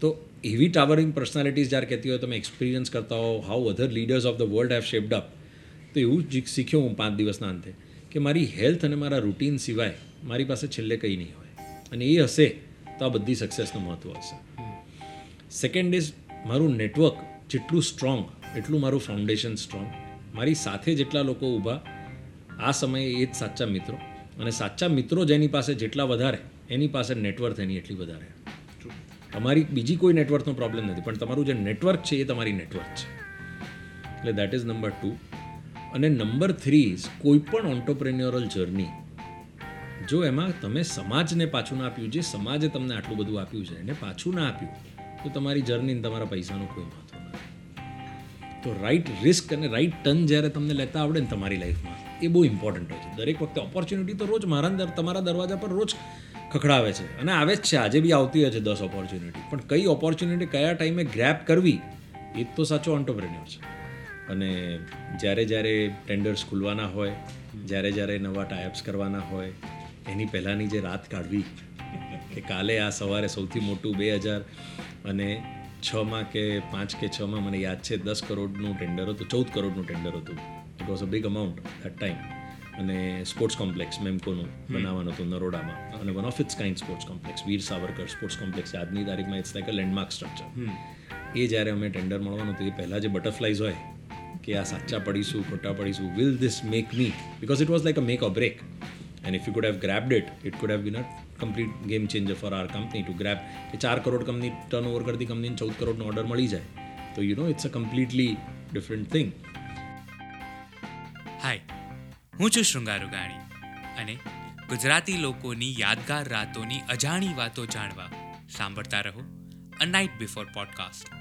તો એવી towering personalities જ્યારે કહેતી હોય, તમે એક્સપિરિયન્સ કરતા હો how other leaders of the world have shaped up તો એવું જ શીખ્યો હું પાંચ દિવસના અંતે કે મારી હેલ્થ અને મારા રૂટીન સિવાય મારી પાસે છેલ્લે કંઈ નહીં હોય. અને એ હશે તો આ બધી સક્સેસનું મહત્ત્વ હશે. સેકન્ડ ઇઝ મારું નેટવર્ક જેટલું સ્ટ્રોંગ એટલું મારું ફાઉન્ડેશન સ્ટ્રોંગ મારી સાથે જેટલા લોકો ઊભા, આ સમયે એ જ સાચા મિત્રો. અને સાચા મિત્રો જેની પાસે જેટલા વધારે, એની પાસે નેટવર્ક એની એટલી વધારે. તમારી બીજી કોઈ નેટવર્કનો પ્રોબ્લેમ નથી, પણ તમારું જે નેટવર્ક છે એ તમારી નેટવર્ક છે. એટલે દેટ ઇઝ નંબર ટુ અને નંબર થ્રી કોઈ પણ ઓન્ટરપ્રેન્યોરલ જર્ની જો એમાં તમે સમાજને પાછું ના આપ્યું, જે સમાજે તમને આટલું બધું આપ્યું છે, એને પાછું ના આપ્યું, તો તમારી જર્ની તમારા પૈસાનું કોઈ મહત્વ નથી. તો રાઈટ રિસ્ક અને રાઈટ ટર્ન જ્યારે તમને લેતા આવડે ને તમારી લાઈફમાં એ બહુ ઇમ્પોર્ટન્ટ હોય છે. દરેક વખતે ઓપોર્ચ્યુનિટી તો રોજ મારા તમારા દરવાજા પર રોજ ખખડાવે છે અને આવે જ છે, આજે બી આવતી હોય છે દસ ઓપોર્ચ્યુનિટી પણ કઈ ઓપોર્ચ્યુનિટી કયા ટાઈમે ગ્રેપ કરવી, એ તો સાચો ઓન્ટરપ્રેન્યોર છે. અને જ્યારે જ્યારે ટેન્ડર્સ ખુલવાના હોય, જ્યારે જ્યારે નવા ટાઈપ્સ કરવાના હોય, એની પહેલાંની જે રાત કાઢવી, કે કાલે આ સવારે સૌથી મોટું બે હજાર અને છમાં કે પાંચ કે છમાં મને યાદ છે દસ કરોડનું ટેન્ડર હતું ચૌદ કરોડનું ટેન્ડર હતું. It was a big amount that time અને સ્પોર્ટ્સ કોમ્પ્લેક્સ મેમકોનું બનાવવાનું હતું નરોડામાં. અને one of its kind sports complex Veer Savarkar sports complex આજની તારીખમાં it's like a landmark structure એ જ્યારે અમે ટેન્ડર મળવાનું હતું એ પહેલાં જે બટરફ્લાઇઝ હોય કે આ સાચા પડીશું ખોટા પડીશું will this make me because it was like a make a break and if you could have grabbed it it could have been a complete game changer for our company to grab કે ચાર crore company turn over કરતી કંપનીને ચૌદ કરોડનો order મળી જાય તો you know it's a completely different thing hi હું છું શૃંગાર ઉગાણી અને ગુજરાતી લોકોની યાદગાર રાતોની અજાણી વાતો જાણવા સાંભળતા રહો અ નાઇટ બિફોર પોડકાસ્ટ